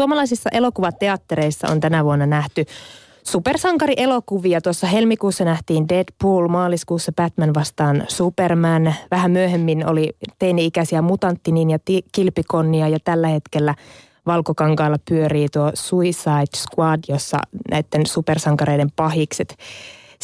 Suomalaisissa elokuvateattereissa on tänä vuonna nähty supersankarielokuvia. Tuossa helmikuussa nähtiin Deadpool, maaliskuussa Batman vastaan Superman. Vähän myöhemmin oli teini-ikäisiä mutanttinin ja kilpikonnia ja tällä hetkellä Valkokankaalla pyörii tuo Suicide Squad, jossa näiden supersankareiden pahikset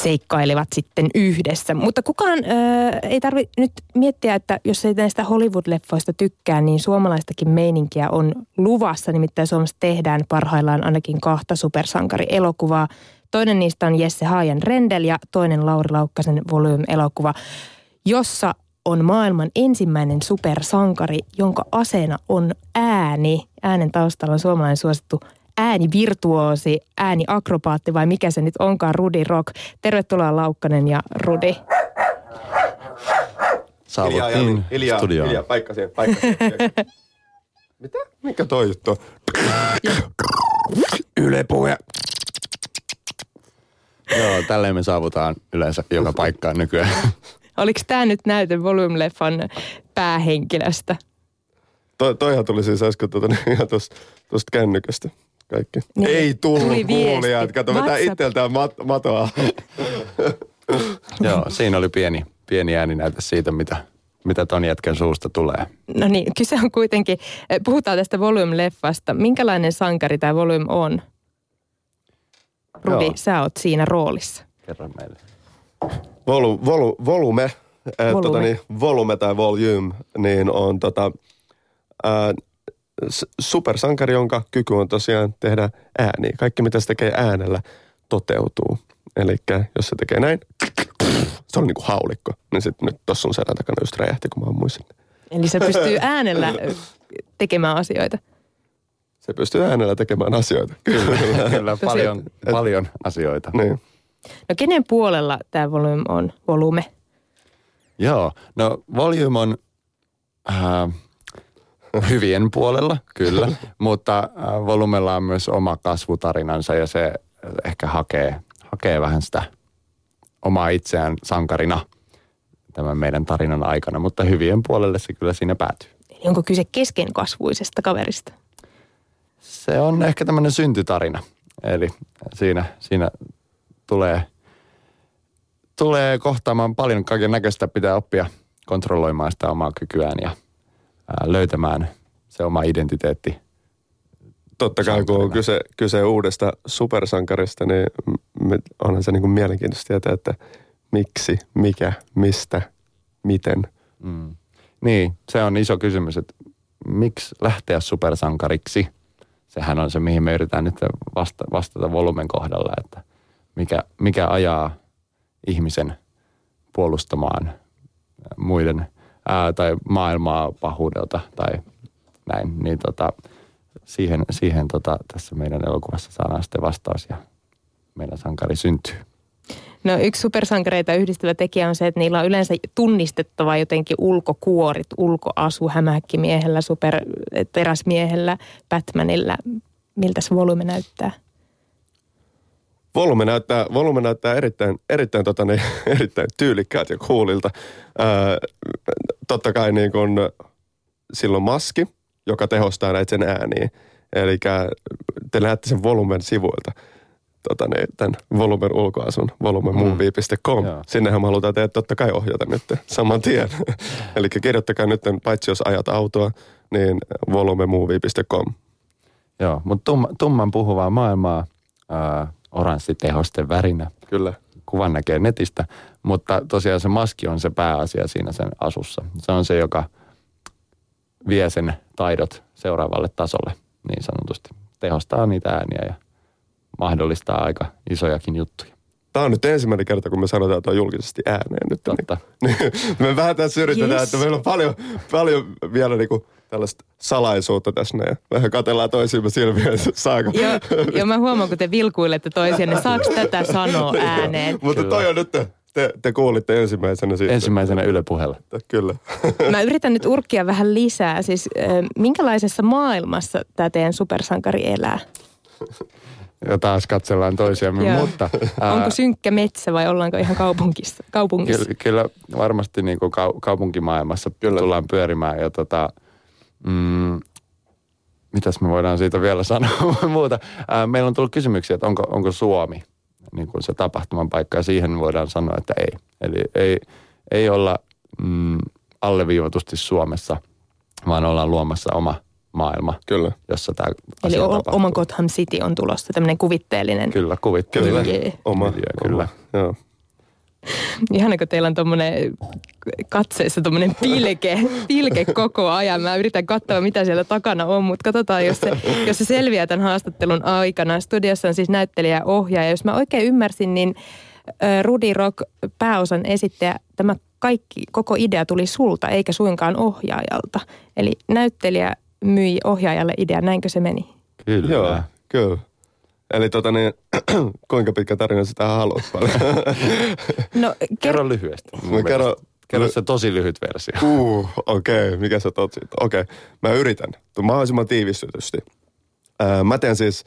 seikkailivat sitten yhdessä. Mutta kukaan äh, ei tarvitse nyt miettiä, että jos ei näistä Hollywood-leffoista tykkää, niin suomalaistakin meininkiä on luvassa. Nimittäin Suomessa tehdään parhaillaan ainakin kahta supersankarielokuvaa. Toinen niistä on Jesse Haajan Rendel ja toinen Lauri Laukkasen Volume-elokuva, jossa on maailman ensimmäinen supersankari, jonka aseena on ääni. Äänen taustalla on suomalainen suosittu äänivirtuoosi, ääniakrobaatti vai mikä se nyt onkaan, Rudi Rock. Tervetuloa Laukkanen ja Rudi. Saavuttiin Ilja, studioon. Ilja, paikka siihen, paikka siihen. Mitä? Mikä toi juttu Yle puhe. Joo, tälleen me saavutaan yleensä joka paikkaan nykyään. Oliko tämä nyt näyte Volume-leffan päähenkilöstä? To, toihan tuli siis äsken tuota, ihan tuosta kännykästä kaikki. Niin. Ei tullut kuulijat. Kato, vetää itseltään mat, matoa. Joo, siinä oli pieni, pieni ääni näytä siitä, mitä, mitä ton jätkän suusta tulee. No niin, kyse on kuitenkin, eh, puhutaan tästä Volume-leffasta. Minkälainen sankari tämä Volume on? Rudi, Joo. sä oot siinä roolissa. Kerro meille. Volu, volu, volume, äh, volume. Tota niin, volume tai volume, niin on tota, äh, supersankari, jonka kyky on tosiaan tehdä ääni. Kaikki, mitä se tekee äänellä, toteutuu. Eli jos se tekee näin, se on niin kuin haulikko. Niin sitten nyt tuossa on selän takana just räjähti, kun mä ammuin. Eli se pystyy äänellä tekemään asioita. Se pystyy äänellä tekemään asioita. Kyllä, kyllä paljon, paljon asioita. Niin. No kenen puolella tämä volume on? Volume? Joo, no volume on... Äh, Hyvien puolella, kyllä. Mutta äh, Volumella on myös oma kasvutarinansa ja se ehkä hakee, hakee vähän sitä omaa itseään sankarina tämän meidän tarinan aikana. Mutta hyvien puolelle se kyllä siinä päätyy. Eli onko kyse keskenkasvuisesta kaverista? Se on ehkä tämmöinen syntytarina. Eli siinä, siinä tulee, tulee kohtaamaan paljon kaiken näköistä. Pitää oppia kontrolloimaan sitä omaa kykyään ja – löytämään se oma identiteetti. Totta kai, kun on kyse, kyse uudesta supersankarista, niin onhan se niin kuin mielenkiintoista tietää, että miksi, mikä, mistä, miten. Mm. Niin, se on iso kysymys, että miksi lähteä supersankariksi? Sehän on se, mihin me yritetään nyt vasta, vastata volumen kohdalla, että mikä, mikä ajaa ihmisen puolustamaan muiden – ää, tai maailmaa pahuudelta tai näin, niin tota, siihen, siihen tota, tässä meidän elokuvassa saadaan sitten vastaus ja meidän sankari syntyy. No yksi supersankareita yhdistävä tekijä on se, että niillä on yleensä tunnistettava jotenkin ulkokuorit, ulkoasu hämähäkkimiehellä, superteräsmiehellä, Batmanilla. Miltä se volyymi näyttää? Volume näyttää, volume näyttää erittäin, erittäin, tota, niin, erittäin tyylikkäät ja kuulilta. Ää, totta kai niin kun, silloin maski, joka tehostaa näitä sen ääniä. Eli te näette sen volumen sivuilta tota, niin, tämän volumen ulkoasun, volumemovie.com. Mm. Sinnehän me halutaan tehdä totta kai ohjata nyt saman tien. Eli kirjoittakaa nyt, paitsi jos ajat autoa, niin volumemovie.com. Joo, mutta tumman puhuvaa maailmaa, ää, oranssitehosten värinä. Kyllä. Kuvan näkee netistä, mutta tosiaan se maski on se pääasia siinä sen asussa. Se on se, joka vie sen taidot seuraavalle tasolle niin sanotusti. Tehostaa niitä ääniä ja mahdollistaa aika isojakin juttuja. Tämä on nyt ensimmäinen kerta, kun me sanotaan tuo julkisesti ääneen nyt. Totta. Niin, me vähän tässä yritetään, yes. että meillä on paljon, paljon vielä niin kuin tällaista salaisuutta tässä ja vähän katellaan toisiimme silmiä, että saako. Joo, jo, mä huomaan, kun te vilkuilette toisiaan, niin saako tätä sanoa ääneen? Mutta toi on nyt, te, te kuulitte ensimmäisenä siitä. Ensimmäisenä Yle puheella. Kyllä. Mä yritän nyt urkkia vähän lisää. Siis minkälaisessa maailmassa tämä teidän supersankari elää? Ja taas katsellaan toisiamme, Joo. mutta... Ää, Onko synkkä metsä vai ollaanko ihan kaupungissa? kaupungissa? Kyllä, kyllä varmasti niin kuin kaupunkimaailmassa kyllä. tullaan pyörimään ja tota, mm, mitäs me voidaan siitä vielä sanoa muuta. Ää, meillä on tullut kysymyksiä, että onko, onko Suomi niin kuin se tapahtuman paikka ja siihen voidaan sanoa, että ei. Eli ei, ei olla mm, alleviivatusti Suomessa, vaan ollaan luomassa oma maailma, Kyllä. jossa tämä Eli asia o- tapahtuu. oma Gotham City on tulossa, tämmöinen kuvitteellinen. Kyllä, kuvittelin. Kyllä. Oma. Miljö, kyllä. Oma. Joo. Ihana, kun teillä on tuommoinen katseessa tuommoinen pilke, pilke koko ajan. Mä yritän katsoa, mitä siellä takana on, mutta katsotaan, jos se, jos se selviää tämän haastattelun aikana. Studiossa on siis näyttelijä ja ohjaaja. Jos mä oikein ymmärsin, niin Rudi Rock, pääosan esittäjä, tämä kaikki, koko idea tuli sulta, eikä suinkaan ohjaajalta. Eli näyttelijä myi ohjaajalle idean, näinkö se meni? Kyllä. Joo, kyllä. Eli tota niin, kuinka pitkä tarina tähän haluat paljon? No, ker- Kerro lyhyesti. kerron- mielestä. Kerro se tosi lyhyt versio. Uh, okei, okay. mikä sä tot siitä? Okei, okay. mä yritän. Mahdollisimman tiivistetysti. Ää, mä teen siis,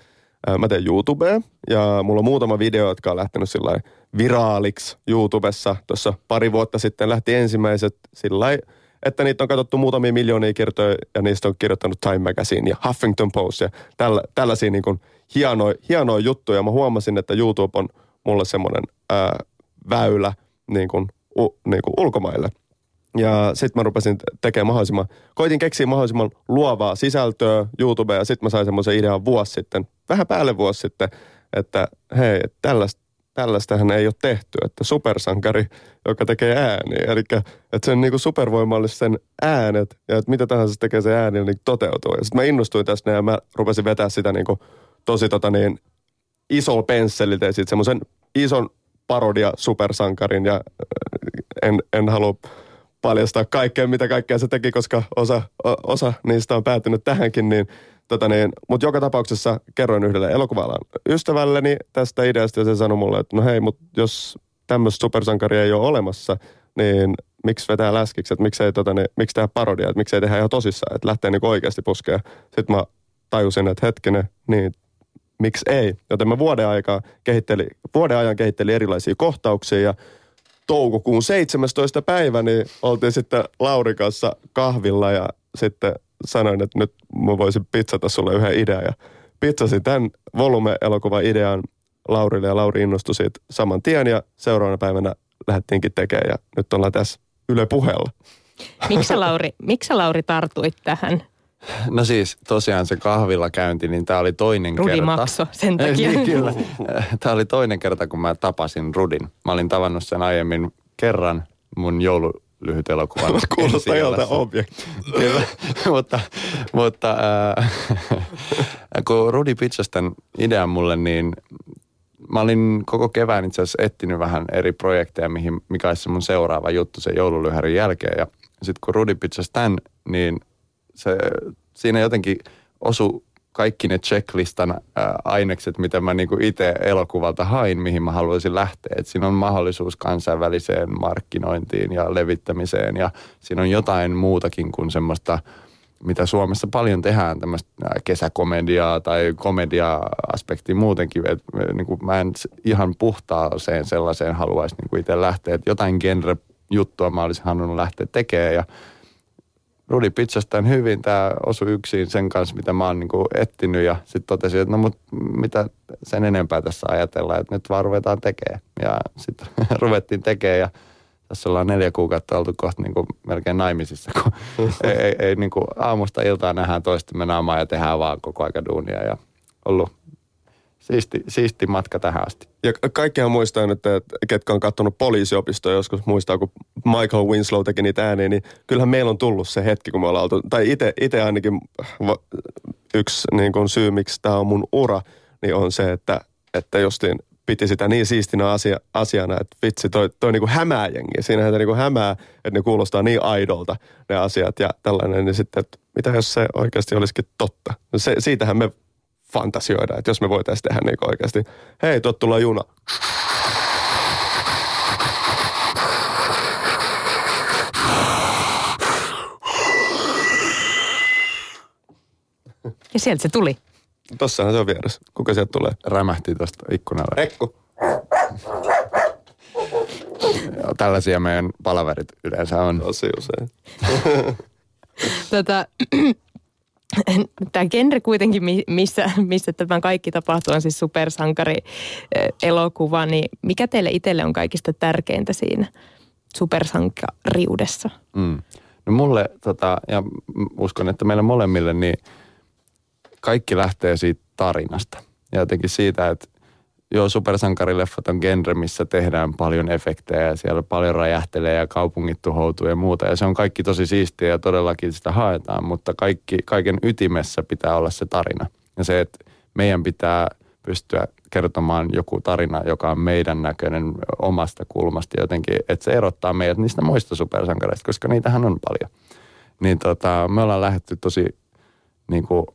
ää, mä teen YouTubea ja mulla on muutama video, jotka on lähtenyt sillä viraaliksi YouTubessa. Tuossa pari vuotta sitten lähti ensimmäiset sillä lailla, että niitä on katsottu muutamia miljoonia kertoja ja niistä on kirjoittanut Time Magazine ja Huffington Post ja tällä, tällaisia niin kuin hienoja, hienoja juttuja. Mä huomasin, että YouTube on mulle semmoinen ää, väylä niin kuin, u, niin kuin ulkomaille. Ja sitten mä rupesin te- tekemään mahdollisimman, koitin keksiä mahdollisimman luovaa sisältöä YouTubeen ja sitten mä sain semmoisen idean vuosi sitten, vähän päälle vuosi sitten, että hei, tällaista, tällaistähän ei ole tehty, että supersankari, joka tekee ääniä, eli että sen niinku supervoimallisen äänet ja että mitä tahansa se tekee se ääni, niin toteutuu. Ja sitten mä innostuin tästä ja mä rupesin vetää sitä niinku tosi tota niin, isolla pensselillä tein siitä semmoisen ison parodia supersankarin ja äh, en, en halua paljastaa kaikkea, mitä kaikkea se teki, koska osa, osa niistä on päätynyt tähänkin, niin, tota niin, mutta joka tapauksessa kerroin yhdelle elokuvalan ystävälleni tästä ideasta ja se sanoi mulle, että no hei, mutta jos tämmöistä supersankaria ei ole olemassa, niin miksi vetää läskiksi, että miksei, tota, niin, miksi tehdä parodia, että miksei tehdä ihan tosissaan, että lähtee niin oikeasti puskea. Sitten mä tajusin, että hetkinen, niin miksi ei. Joten mä vuoden, aikaa kehitteli, vuoden ajan kehittelin erilaisia kohtauksia ja toukokuun 17. päivä niin oltiin sitten Laurin kanssa kahvilla ja sitten sanoin, että nyt mä voisin pizzata sulle yhden idean ja pizzasin tämän volume-elokuvan idean Laurille ja Lauri innostui siitä saman tien ja seuraavana päivänä lähdettiinkin tekemään ja nyt ollaan tässä Yle puheella. miksi Lauri, miksi Lauri tartuit tähän? No siis tosiaan se kahvilla käynti, niin tämä oli toinen Rudi kerta. makso sen takia. niin, kyllä. Tämä oli toinen kerta, kun mä tapasin Rudin. Mä olin tavannut sen aiemmin kerran mun joululyhyt elokuvan. Kuulostaa joltain objekti. Kyllä, mutta, mutta äh, kun Rudi pitchasi tämän idean mulle, niin mä olin koko kevään itse asiassa etsinyt vähän eri projekteja, mihin, mikä olisi mun seuraava juttu sen joululyhärin jälkeen. Ja sitten kun Rudi pitchasi tämän, niin se, siinä jotenkin osu kaikki ne checklistan ainekset, mitä mä niinku itse elokuvalta hain, mihin mä haluaisin lähteä. Et siinä on mahdollisuus kansainväliseen markkinointiin ja levittämiseen ja siinä on jotain muutakin kuin semmoista, mitä Suomessa paljon tehdään, tämmöistä kesäkomediaa tai komedia-aspektia muutenkin. Et, me, niinku, mä en ihan puhtaaseen sellaiseen haluaisi niinku itse lähteä. Et jotain genre-juttua mä olisin halunnut lähteä tekemään ja Rudi pitchasi tämän hyvin. Tämä osui yksin sen kanssa, mitä mä oon niinku etsinyt. Ja sitten totesin, että no mut mitä sen enempää tässä ajatellaan, että nyt vaan ruvetaan tekemään. Ja sitten ruvettiin tekemään ja tässä ollaan neljä kuukautta oltu kohta niinku melkein naimisissa, kun ei, ei, ei niinku aamusta iltaan nähdään toistemme naamaa ja tehdään vaan koko aika duunia. Ja ollut siisti, siisti matka tähän asti. Ja ka- kaikkihan muistaa nyt, että ketkä on katsonut poliisiopistoa joskus, muistaa kun Michael Winslow teki niitä ääniä, niin kyllähän meillä on tullut se hetki, kun me ollaan oltu, tai itse ainakin yksi niin kuin syy, miksi tämä on mun ura, niin on se, että, että justiin piti sitä niin siistinä asia, asiana, että vitsi, toi, toi niin kuin hämää jengi. Siinähän se niin kuin hämää, että ne kuulostaa niin aidolta ne asiat ja tällainen, niin sitten, että mitä jos se oikeasti olisikin totta. No Se, siitähän me fantasioida, että jos me voitaisiin tehdä niin oikeasti, hei, tuot tulee juna. Ja sieltä se tuli. Tossahan se on vieressä. Kuka sieltä tulee? Rämähti tuosta ikkunalla. Rekku. Ja Tällaisia meidän palaverit yleensä on. Tosi usein. Tota, tämä genre kuitenkin, missä, missä tämä kaikki tapahtuu, on siis supersankari-elokuva, niin mikä teille itselle on kaikista tärkeintä siinä supersankariudessa? Mm. No mulle, tota, ja uskon, että meille molemmille, niin kaikki lähtee siitä tarinasta. Ja jotenkin siitä, että joo, supersankarileffat on genre, missä tehdään paljon efektejä ja siellä paljon räjähtelee ja kaupungit tuhoutuu ja muuta. Ja se on kaikki tosi siistiä ja todellakin sitä haetaan, mutta kaikki, kaiken ytimessä pitää olla se tarina. Ja se, että meidän pitää pystyä kertomaan joku tarina, joka on meidän näköinen omasta kulmasta jotenkin, että se erottaa meidät niistä muista supersankareista, koska niitähän on paljon. Niin tota, me ollaan lähdetty tosi niin kuin,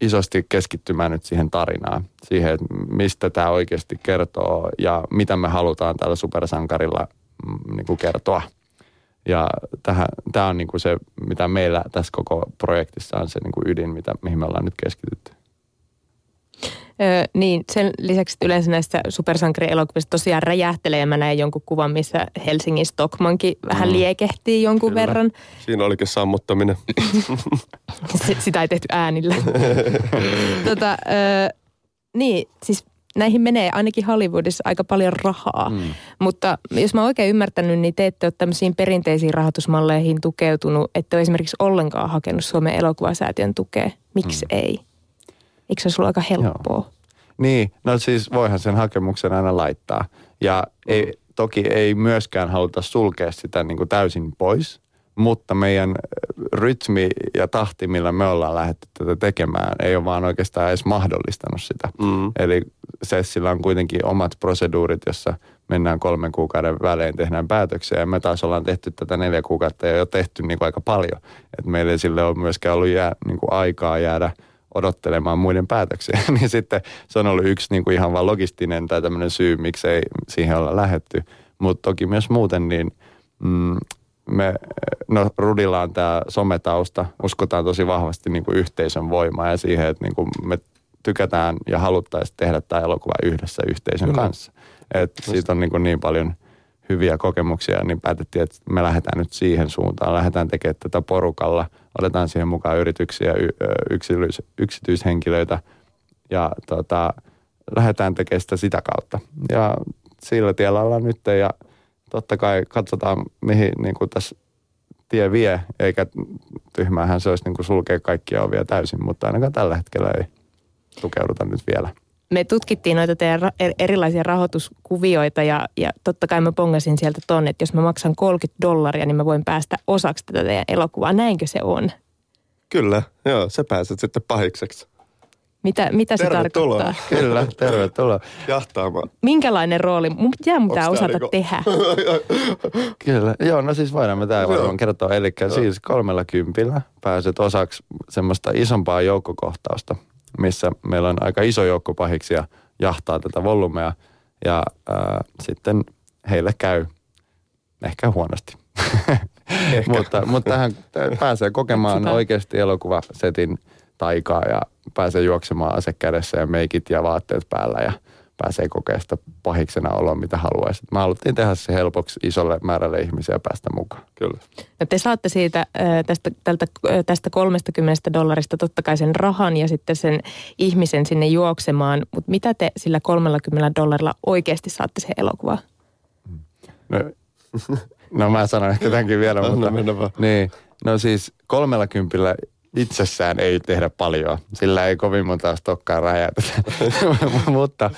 isosti keskittymään nyt siihen tarinaan, siihen, että mistä tämä oikeasti kertoo ja mitä me halutaan tällä supersankarilla mm, niin kuin kertoa. Ja tämä on niin kuin se, mitä meillä tässä koko projektissa on se niin kuin ydin, mitä, mihin me ollaan nyt keskitytty. Öö, niin, sen lisäksi yleensä näistä supersankarielokuvista tosiaan räjähtelee. Mä näin jonkun kuvan, missä Helsingin Stockmankin vähän mm. liekehtii jonkun Kyllä. verran. Siinä olikin sammuttaminen. Sitä ei tehty äänillä. tota, öö, niin, siis näihin menee ainakin Hollywoodissa aika paljon rahaa. Mm. Mutta jos mä oikein ymmärtänyt, niin te ette ole tämmöisiin perinteisiin rahoitusmalleihin tukeutunut, että ole esimerkiksi ollenkaan hakenut Suomen elokuvasäätiön tukea. Miksi mm. ei? Eikö se ole aika helppoa? Joo. Niin, no siis voihan sen hakemuksen aina laittaa. Ja ei, toki ei myöskään haluta sulkea sitä niin kuin täysin pois, mutta meidän rytmi ja tahti, millä me ollaan lähdetty tätä tekemään, ei ole vaan oikeastaan edes mahdollistanut sitä. Mm. Eli Sessillä on kuitenkin omat proseduurit, jossa mennään kolmen kuukauden välein, tehdään päätöksiä. Ja me taas ollaan tehty tätä neljä kuukautta ja jo tehty niin kuin aika paljon. että meillä ei sille ole myöskään ollut jää, niin kuin aikaa jäädä – odottelemaan muiden päätöksiä. niin sitten se on ollut yksi niin kuin ihan vaan logistinen tai tämmöinen syy, miksei siihen olla lähetty. Mutta toki myös muuten niin mm, me, no Rudilla on tämä sometausta, uskotaan tosi vahvasti niin kuin yhteisön voimaa ja siihen, että niin kuin me tykätään ja haluttaisiin tehdä tämä elokuva yhdessä yhteisön Kyllä. kanssa. Et siitä on niin, kuin niin paljon hyviä kokemuksia, niin päätettiin, että me lähdetään nyt siihen suuntaan. Lähdetään tekemään tätä porukalla – otetaan siihen mukaan yrityksiä, yksityis, yksityishenkilöitä ja tota, lähdetään tekemään sitä sitä kautta. Ja sillä tiellä ollaan nyt ja totta kai katsotaan, mihin niin kuin tässä tie vie, eikä tyhmähän se olisi niin kuin sulkea kaikkia ovia täysin, mutta ainakaan tällä hetkellä ei tukeuduta nyt vielä me tutkittiin noita teidän ra- er-, erilaisia rahoituskuvioita ja, ja totta kai mä pongasin sieltä ton, että jos mä maksan 30 dollaria, niin mä voin päästä osaksi tätä teidän elokuvaa. Näinkö se on? Kyllä, joo, sä pääset sitten pahikseksi. Mitä, mitä se tarkoittaa? Kyllä, tervetuloa. Jahtaamaan. Minkälainen rooli? Mun pitää mitä osata niinku... tehdä. Kyllä, joo, no siis voidaan me tämä varmaan kertoa. Eli siis kolmella kympillä pääset osaksi semmoista isompaa joukkokohtausta – missä meillä on aika iso joukko pahiksia jahtaa tätä volumea ja ää, sitten heille käy ehkä huonosti. Ehkä. mutta, mutta tähän pääsee kokemaan oikeasti elokuvasetin taikaa ja pääsee juoksemaan ase kädessä ja meikit ja vaatteet päällä ja – pääsee kokemaan sitä pahiksena oloa, mitä haluaisi. Me haluttiin tehdä se helpoksi isolle määrälle ihmisiä päästä mukaan. Kyllä. No te saatte siitä tästä, tältä, tästä 30 dollarista totta kai sen rahan ja sitten sen ihmisen sinne juoksemaan, mutta mitä te sillä 30 dollarilla oikeasti saatte se elokuva? No, no mä sanon ehkä tämänkin vielä, mutta... No, niin, no siis 30 itsessään ei tehdä paljon. Sillä ei kovin monta stokkaa räjäytetä. mutta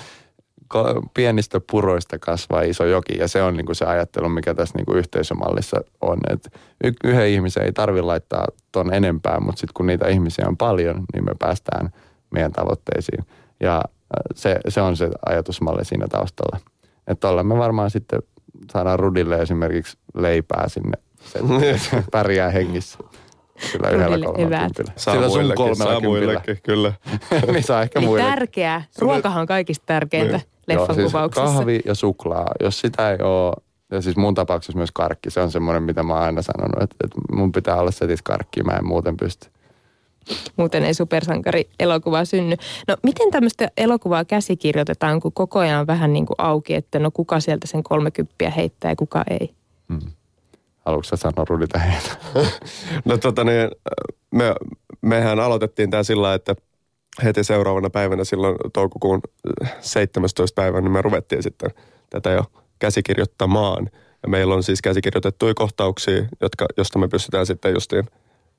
pienistä puroista kasvaa iso joki ja se on niin kuin se ajattelu, mikä tässä niin kuin yhteisömallissa on. Että yhden ihmisen ei tarvi laittaa ton enempää, mutta sitten kun niitä ihmisiä on paljon, niin me päästään meidän tavoitteisiin. Ja se, se on se ajatusmalli siinä taustalla. Että tuolla me varmaan sitten saadaan Rudille esimerkiksi leipää sinne, se pärjää hengissä. Kyllä yhdellä kolmella Sillä sun kolmella kympillä. kyllä. niin saa ehkä muille. Tärkeää. Ruokahan on kaikista tärkeintä. Niin leffan Joo, siis kahvi ja suklaa. Jos sitä ei ole, ja siis mun tapauksessa myös karkki, se on semmoinen, mitä mä oon aina sanonut, että, että mun pitää olla setis karkki, mä en muuten pysty. Muuten ei supersankari elokuva synny. No miten tämmöistä elokuvaa käsikirjoitetaan, kun koko ajan on vähän niin kuin auki, että no kuka sieltä sen 30 heittää ja kuka ei? Hmm. Haluatko sä sanoa Rudi tähän? no tota niin, me, mehän aloitettiin tämä sillä että heti seuraavana päivänä silloin toukokuun 17. päivänä niin me ruvettiin sitten tätä jo käsikirjoittamaan. Ja meillä on siis käsikirjoitettuja kohtauksia, jotka, josta me pystytään sitten justiin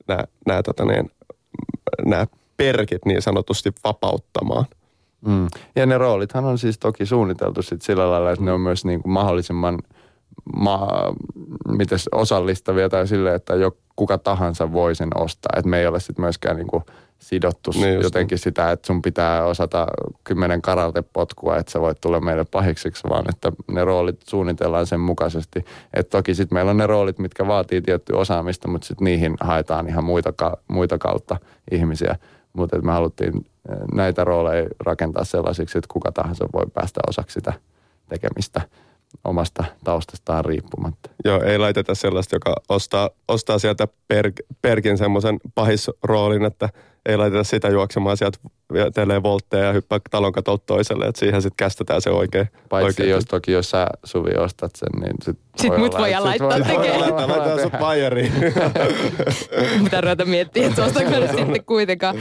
nämä, nämä, tota niin, nämä perkit niin sanotusti vapauttamaan. Mm. Ja ne roolithan on siis toki suunniteltu sit sillä lailla, että ne on myös niin kuin mahdollisimman ma, mites osallistavia tai sille, että jo kuka tahansa voi sen ostaa. Että me ei ole sitten myöskään niin kuin sidottu niin jotenkin sitä, että sun pitää osata kymmenen karatepotkua, että sä voit tulla meille pahiksiksi, vaan että ne roolit suunnitellaan sen mukaisesti. Että toki sitten meillä on ne roolit, mitkä vaatii tiettyä osaamista, mutta sitten niihin haetaan ihan muita, muita kautta ihmisiä. Mutta me haluttiin eh, näitä rooleja rakentaa sellaisiksi, että kuka tahansa voi päästä osaksi sitä tekemistä omasta taustastaan riippumatta. Joo, ei laiteta sellaista, joka ostaa, ostaa sieltä per, Perkin semmoisen pahisroolin, että ei laiteta sitä juoksemaan sieltä telee voltteja ja hyppää talon katolta toiselle, että siihen sitten kästetään se oikein. Paitsi oikein. jos toki, jos sä Suvi ostat sen, niin sit Sitten mut voidaan laittaa voi, tekemään. Laitetaan, laitetaan sut Bayeriin. Mitä ruveta miettiä, että ostaako sitten kuitenkaan.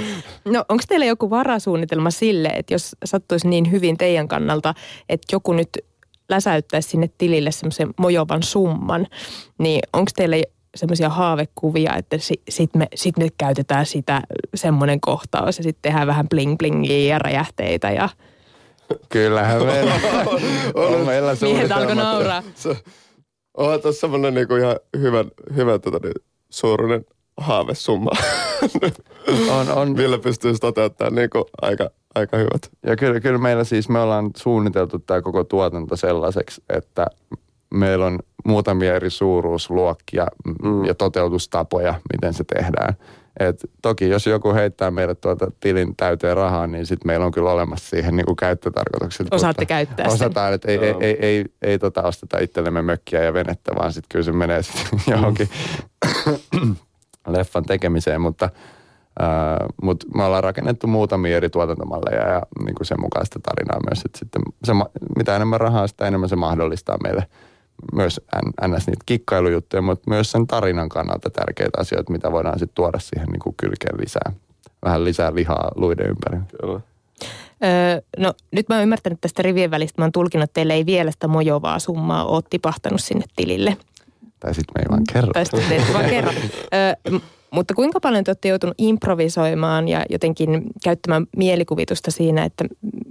No onko teillä joku varasuunnitelma sille, että jos sattuisi niin hyvin teidän kannalta, että joku nyt läsäyttäisi sinne tilille semmoisen mojovan summan, niin onko teille semmoisia haavekuvia, että sitten sit me, sit me käytetään sitä semmoinen kohtaus ja sitten tehdään vähän bling blingiä ja räjähteitä ja... Kyllähän meillä on, on meillä Miehet alkoi nauraa. Onhan tuossa semmoinen niinku ihan hyvä, hyvä tota, niin, suuruinen haavesumma. on, on. Ville pystyisi toteuttamaan niinku aika, aika hyvät. Ja kyllä, kyllä meillä siis, me ollaan suunniteltu tämä koko tuotanto sellaiseksi, että meillä on muutamia eri suuruusluokkia mm. ja toteutustapoja, miten se tehdään. Et toki jos joku heittää meille tuota tilin täyteen rahaa, niin sitten meillä on kyllä olemassa siihen niin kuin käyttötarkoitukset. Osaatte käyttää Osataan, että ei, ei, ei, ei, ei tota osteta itsellemme mökkiä ja venettä, vaan sitten kyllä se menee sitten johonkin mm. leffan tekemiseen, mutta – Mutta me ollaan rakennettu muutamia eri tuotantomalleja ja niin kuin sen mukaista tarinaa myös. Että sitten se, mitä enemmän rahaa, sitä enemmän se mahdollistaa meille myös ns. niitä kikkailujuttuja, mutta myös sen tarinan kannalta tärkeitä asioita, mitä voidaan sitten tuoda siihen niin kuin kylkeen lisää. Vähän lisää lihaa luiden ympäri. Kyllä. Öö, no nyt mä oon ymmärtänyt tästä rivien välistä, mä oon tulkinut, että teille ei vielä sitä mojovaa summaa ole tipahtanut sinne tilille. Tai sitten me ei vaan kerro. Tai sitten te vaan kerro. Öö, mutta kuinka paljon te olette joutunut improvisoimaan ja jotenkin käyttämään mielikuvitusta siinä, että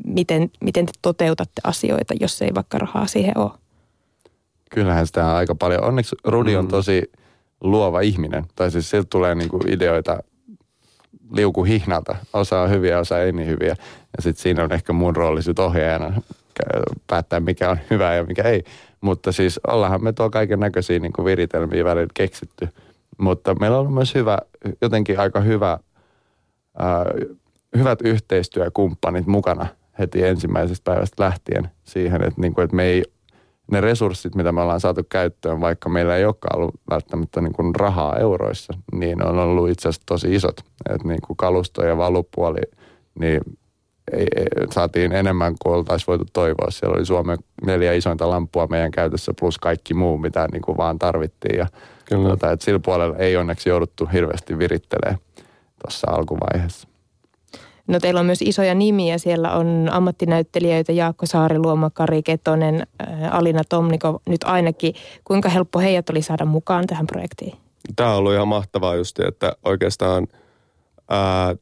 miten, miten te toteutatte asioita, jos ei vaikka rahaa siihen ole? Kyllähän sitä on aika paljon. Onneksi Rudi on mm. tosi luova ihminen. Tai siis siltä tulee niinku ideoita liukuhihnalta. Osa on hyviä, osa ei niin hyviä. Ja sitten siinä on ehkä mun rooli ohjaajana päättää, mikä on hyvä ja mikä ei. Mutta siis ollaanhan me tuo kaiken näköisiä niin viritelmiä välillä keksitty – mutta meillä on myös hyvä, jotenkin aika hyvä, ää, hyvät yhteistyökumppanit mukana heti ensimmäisestä päivästä lähtien siihen, että, niin kuin, että me ei, ne resurssit, mitä me ollaan saatu käyttöön, vaikka meillä ei olekaan ollut välttämättä niin kuin rahaa euroissa, niin on ollut itse asiassa tosi isot. Että niin kuin kalusto ja valupuoli, niin ei, ei, saatiin enemmän kuin oltaisiin voitu toivoa. Siellä oli Suomen neljä isointa lampua meidän käytössä plus kaikki muu, mitä niin kuin vaan tarvittiin. Ja Kyllä. Tuota, että sillä puolella ei onneksi jouduttu hirveästi virittelemään tuossa alkuvaiheessa. No teillä on myös isoja nimiä. Siellä on ammattinäyttelijöitä Jaakko Saariluoma, Kari Ketonen, äh, Alina Tomniko nyt ainakin. Kuinka helppo heidät oli saada mukaan tähän projektiin? Tämä on ollut ihan mahtavaa just, että oikeastaan ää,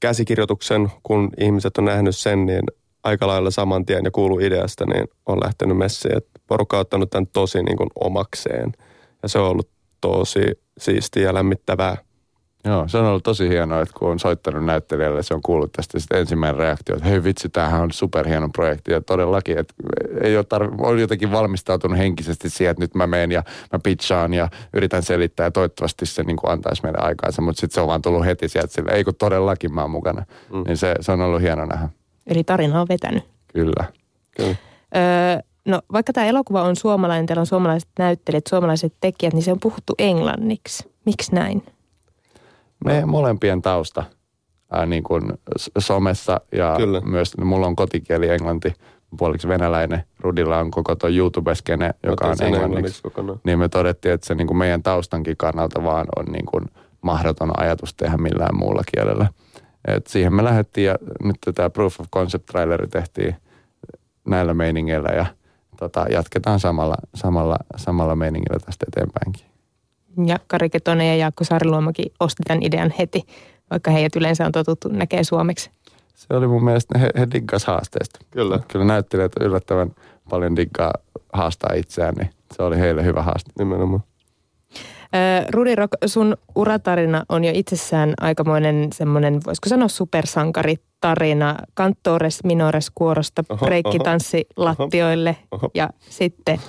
käsikirjoituksen, kun ihmiset on nähnyt sen, niin aika lailla saman tien ja kuulu ideasta, niin on lähtenyt messiin. Että porukka on ottanut tämän tosi niin kuin omakseen – ja se on ollut tosi siistiä ja lämmittävää. Joo, se on ollut tosi hienoa, että kun on soittanut näyttelijälle, se on kuullut tästä sitten ensimmäinen reaktio, että hei vitsi, tämähän on superhieno projekti. Ja todellakin, että ei ole tarv- on jotenkin valmistautunut henkisesti siihen, että nyt mä menen ja mä pitchaan ja yritän selittää ja toivottavasti se niin kuin antaisi meille aikaansa. Mutta sitten se on vaan tullut heti sieltä sille, ei kun todellakin mä oon mukana. Mm. Niin se, se on ollut hieno nähdä. Eli tarina on vetänyt. Kyllä. Kyllä. Öö, No vaikka tämä elokuva on suomalainen, teillä on suomalaiset näyttelijät, suomalaiset tekijät, niin se on puhuttu englanniksi. Miksi näin? Me molempien tausta ää, niin kuin somessa ja Kyllä. myös mulla on kotikieli englanti, puoliksi venäläinen. Rudilla on koko tuo YouTube-skene, joka on englanniksi. Niin me todettiin, että se niin kuin meidän taustankin kannalta vaan on niin kuin mahdoton ajatus tehdä millään muulla kielellä. Et siihen me lähdettiin ja nyt tämä Proof of Concept traileri tehtiin näillä meiningeillä ja tota, jatketaan samalla, samalla, samalla meiningillä tästä eteenpäinkin. Ja Kari Ketonen ja Jaakko Saariluomakin osti tämän idean heti, vaikka heidät yleensä on totuttu näkee suomeksi. Se oli mun mielestä, he, he diggas haasteesta. Kyllä. Kyllä näyttelijät yllättävän paljon diggaa haastaa itseään, niin se oli heille hyvä haaste. Nimenomaan. Rudi Rock, sun uratarina on jo itsessään aikamoinen semmoinen, voisiko sanoa supersankaritarina. Kantores minores kuorosta breikkitanssi lattioille oho. ja sitten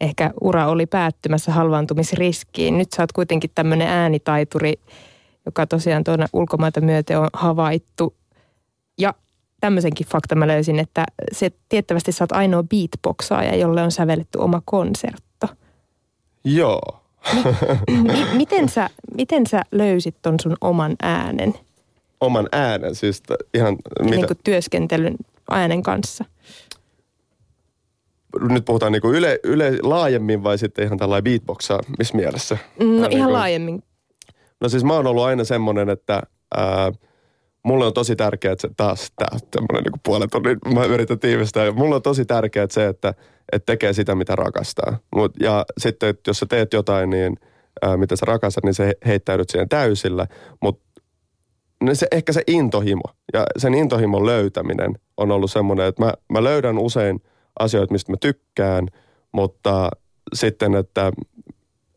ehkä ura oli päättymässä halvaantumisriskiin. Nyt sä oot kuitenkin tämmöinen äänitaituri, joka tosiaan tuonne ulkomaita myöten on havaittu. Ja tämmöisenkin fakta mä löysin, että se tiettävästi sä oot ainoa beatboxaaja, jolle on sävelletty oma konsertto. Joo. Mi- miten, sä, miten sä löysit ton sun oman äänen? Oman äänen, siis ihan... Mitä? Niin kuin työskentelyn äänen kanssa. Nyt puhutaan niin kuin yle, yle, laajemmin vai sitten ihan tällainen beatboxaa, missä mielessä? No ihan niin kuin, laajemmin. No siis mä oon ollut aina semmoinen, että ää, mulle on tosi tärkeää, että se taas tää tämmöinen niin puolet on, niin mä yritän tiivistää. Mulle on tosi tärkeää se, että, että tekee sitä, mitä rakastaa. Mut, ja sitten, että jos sä teet jotain, niin ää, mitä sä rakastat, niin se heittäydyt siihen täysillä. Mutta se, ehkä se intohimo ja sen intohimon löytäminen on ollut semmoinen, että mä, mä löydän usein asioita, mistä mä tykkään, mutta sitten, että,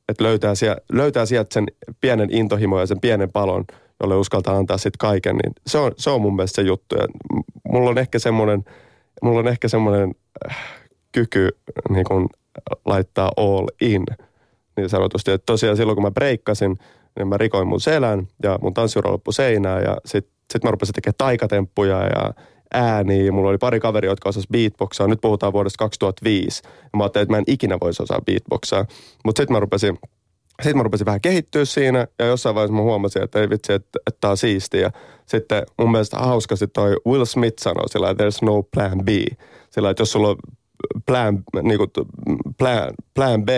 että löytää, sieltä, löytää sieltä sen pienen intohimo ja sen pienen palon – jolle uskaltaa antaa sitten kaiken, niin se on, se on mun mielestä se juttu. Ja mulla on ehkä semmoinen, mulla on ehkä semmoinen äh, kyky niin kun laittaa all in, niin sanotusti. Että tosiaan silloin, kun mä breikkasin, niin mä rikoin mun selän ja mun tanssiura loppui seinään ja sitten sit mä rupesin tekemään taikatemppuja ja ääniä. Mulla oli pari kaveria, jotka osasivat beatboxaa. Nyt puhutaan vuodesta 2005. Ja mä ajattelin, että mä en ikinä voisi osaa beatboxaa. Mutta sitten mä rupesin sitten mä rupesin vähän kehittyä siinä ja jossain vaiheessa mä huomasin, että ei vitsi, että, että tää on siistiä. Ja sitten mun mielestä hauskasti toi Will Smith sanoi sillä, että there's no plan B. Sillä, että jos sulla on plan, niin kuin plan, plan B,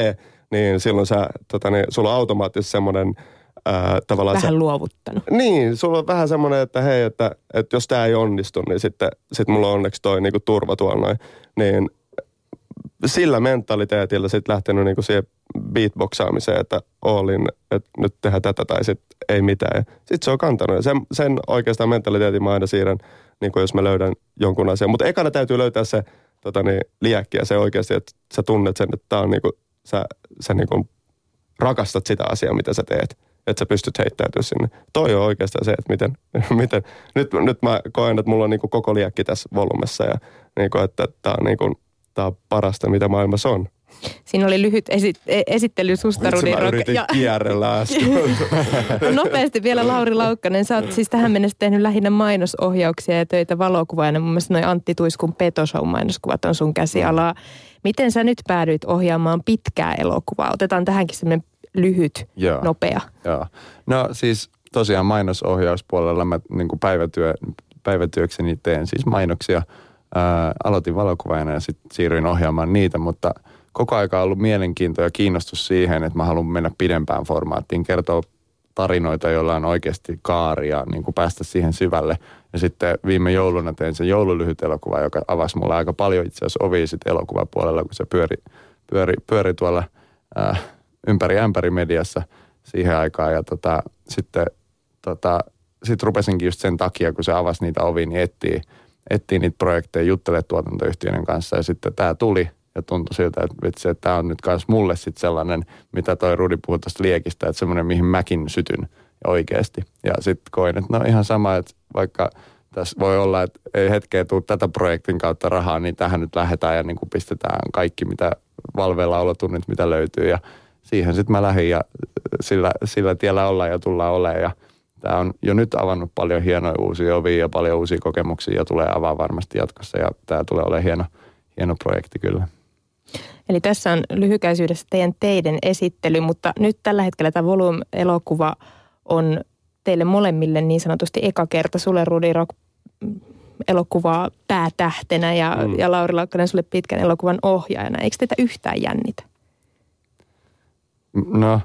niin silloin sä, tota, niin, sulla on automaattisesti semmoinen Ää, tavallaan vähän se, luovuttanut. Niin, sulla on vähän semmoinen, että hei, että, että jos tämä ei onnistu, niin sitten sit mulla on onneksi toi niinku turva tuolla noin. Niin sillä mentaliteetillä sitten lähtenyt niinku siihen beatboxaamiseen, että olin, että nyt tehdään tätä tai sitten ei mitään. Sitten se on kantanut ja sen, sen oikeastaan mentaliteetin mä aina siirrän, niin jos mä löydän jonkun asian. Mutta ekana täytyy löytää se tota niin, liäkki ja se oikeasti, että sä tunnet sen, että tää on niinku, sä, sä niinku rakastat sitä asiaa, mitä sä teet. Että sä pystyt heittäytyä sinne. Toi on oikeastaan se, että miten, miten nyt, nyt mä koen, että mulla on niinku koko liäkki tässä volumessa ja niinku, että tää on, tää on parasta, mitä maailmassa on. Siinä oli lyhyt esi- e- esittely susta, ja... kierrellä Nopeasti vielä Lauri Laukkanen. Sä oot siis tähän mennessä tehnyt lähinnä mainosohjauksia ja töitä valokuvaajana. Mun mielestä noin Antti Tuiskun Petoshow-mainoskuvat on sun käsialaa. Miten sä nyt päädyit ohjaamaan pitkää elokuvaa? Otetaan tähänkin semmoinen lyhyt, Joo. nopea. Joo. No siis tosiaan mainosohjauspuolella mä niin kuin päivätyö, päivätyökseni teen siis mainoksia. Ää, aloitin valokuvaajana ja sitten siirryin ohjaamaan niitä, mutta – koko aika ollut mielenkiinto ja kiinnostus siihen, että mä haluan mennä pidempään formaattiin, kertoa tarinoita, joilla on oikeasti kaaria, niin kuin päästä siihen syvälle. Ja sitten viime jouluna tein sen joululyhyt elokuva, joka avasi mulle aika paljon itse asiassa ovi sitten elokuvapuolella, kun se pyöri, pyöri, pyöri tuolla äh, ympäri ämpäri mediassa siihen aikaan. Ja tota, sitten tota, sit rupesinkin just sen takia, kun se avasi niitä ovi, niin etsii, etsii niitä projekteja, juttelee tuotantoyhtiöiden kanssa. Ja sitten tämä tuli ja tuntui siltä, että vitsi, että tämä on nyt myös mulle sitten sellainen, mitä toi Rudi puhui tuosta liekistä, että semmoinen, mihin mäkin sytyn oikeasti. Ja sitten koin, että no ihan sama, että vaikka tässä voi olla, että ei hetkeä tule tätä projektin kautta rahaa, niin tähän nyt lähdetään ja niin kuin pistetään kaikki, mitä valveilla olotunnit, mitä löytyy. Ja siihen sitten mä lähdin ja sillä, sillä tiellä ollaan ja tullaan olemaan. Ja tämä on jo nyt avannut paljon hienoja uusia ovia ja paljon uusia kokemuksia ja tulee avaa varmasti jatkossa. Ja tämä tulee olemaan hieno, hieno projekti kyllä. Eli tässä on lyhykäisyydessä teidän teidän esittely, mutta nyt tällä hetkellä tämä Volume-elokuva on teille molemmille niin sanotusti eka kerta. Sulle Rudi Rock elokuvaa päätähtenä ja, mm. ja Lauri Laukkanen sulle pitkän elokuvan ohjaajana. Eikö teitä yhtään jännitä? No,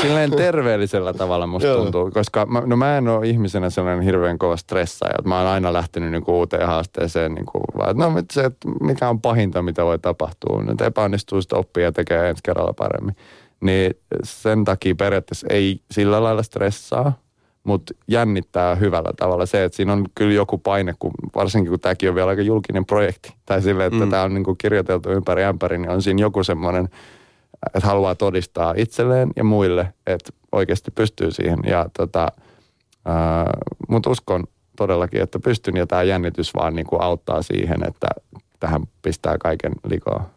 silleen terveellisellä tavalla musta tuntuu, koska mä, no mä en ole ihmisenä sellainen hirveän kova stressaaja. Mä oon aina lähtenyt niinku uuteen haasteeseen, niinku, vaan, no se, että mikä on pahinta, mitä voi tapahtua. Nyt epäonnistuu, sitten oppii ja tekee ensi kerralla paremmin. Niin sen takia periaatteessa ei sillä lailla stressaa, mutta jännittää hyvällä tavalla se, että siinä on kyllä joku paine, kun, varsinkin kun tämäkin on vielä aika julkinen projekti. Tai sille, että mm. tämä on niin kuin kirjoiteltu ympäri ämpäri, niin on siinä joku semmoinen, että haluaa todistaa itselleen ja muille, että oikeasti pystyy siihen. Ja tota, mutta uskon todellakin, että pystyn ja tämä jännitys vaan niin kuin auttaa siihen, että tähän pistää kaiken likoa.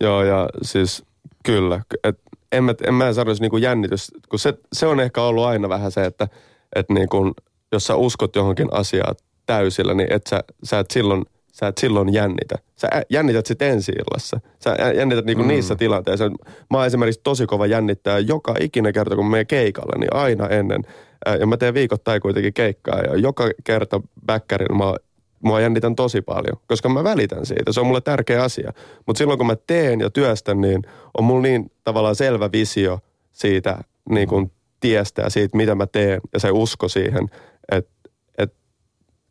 Joo ja siis kyllä, et en mä, en mä sanoisi niin kuin jännitys, kun se, se on ehkä ollut aina vähän se, että, että niin kuin, jos sä uskot johonkin asiaan täysillä, niin et sä, sä et silloin – sä et silloin jännitä. Sä jännität sitten ensi illassa. Sä jännität niinku mm. niissä tilanteissa. Mä oon esimerkiksi tosi kova jännittää joka ikinen kerta, kun mä keikalle, niin aina ennen. Ja mä teen viikoittain kuitenkin keikkaa ja joka kerta backerilla mä mua jännitän tosi paljon, koska mä välitän siitä. Se on mulle tärkeä asia. Mutta silloin kun mä teen ja työstän, niin on mulla niin tavallaan selvä visio siitä niin kuin tiestä ja siitä, mitä mä teen ja se usko siihen, että et,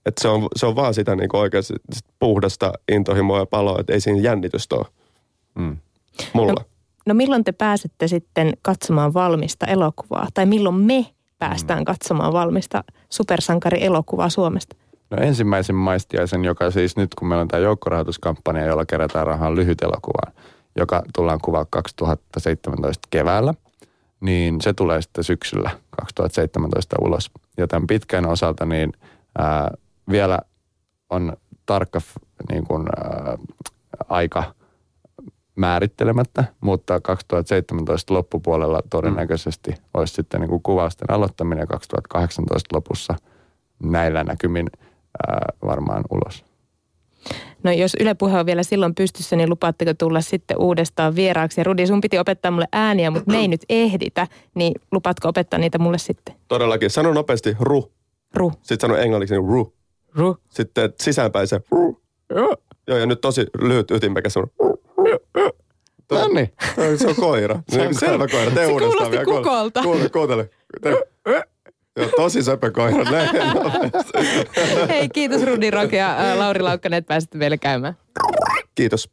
et se, on, se on vaan sitä niin oikeasti puhdasta intohimoa ja paloa, että ei siinä jännitystä ole. Mm. Mulla. No, no milloin te pääsette sitten katsomaan valmista elokuvaa? Tai milloin me päästään mm. katsomaan valmista supersankari-elokuvaa Suomesta? No ensimmäisen maistiaisen, joka siis nyt kun meillä on tämä joukkorahoituskampanja, jolla kerätään rahaa lyhyt elokuvaan, joka tullaan kuvaa 2017 keväällä, niin se tulee sitten syksyllä 2017 ulos. Ja tämän pitkän osalta niin ää, vielä on tarkka niin kuin, ää, aika määrittelemättä, mutta 2017 loppupuolella todennäköisesti mm. olisi sitten niin kuin kuvausten aloittaminen 2018 lopussa näillä näkymin – ää, varmaan ulos. No jos Yle Puhe on vielä silloin pystyssä, niin lupaatteko tulla sitten uudestaan vieraaksi? Ja Rudi, sun piti opettaa mulle ääniä, mutta me ei nyt ehditä. Niin lupaatko opettaa niitä mulle sitten? Todellakin. Sano nopeasti ru. Ru. Sitten sano englanniksi niin ru. Ru. Sitten sisäänpäin se ru. Joo, ja nyt tosi lyhyt ytimekäs on No niin. Se on koira. Se on selvä koira. Tee se uudestaan vielä. kukolta. Kuuntele. Joo, tosi söpö koira. Hei, kiitos Rudi Rock ja Lauri Laukkanen, että pääsitte meille käymään. Kiitos.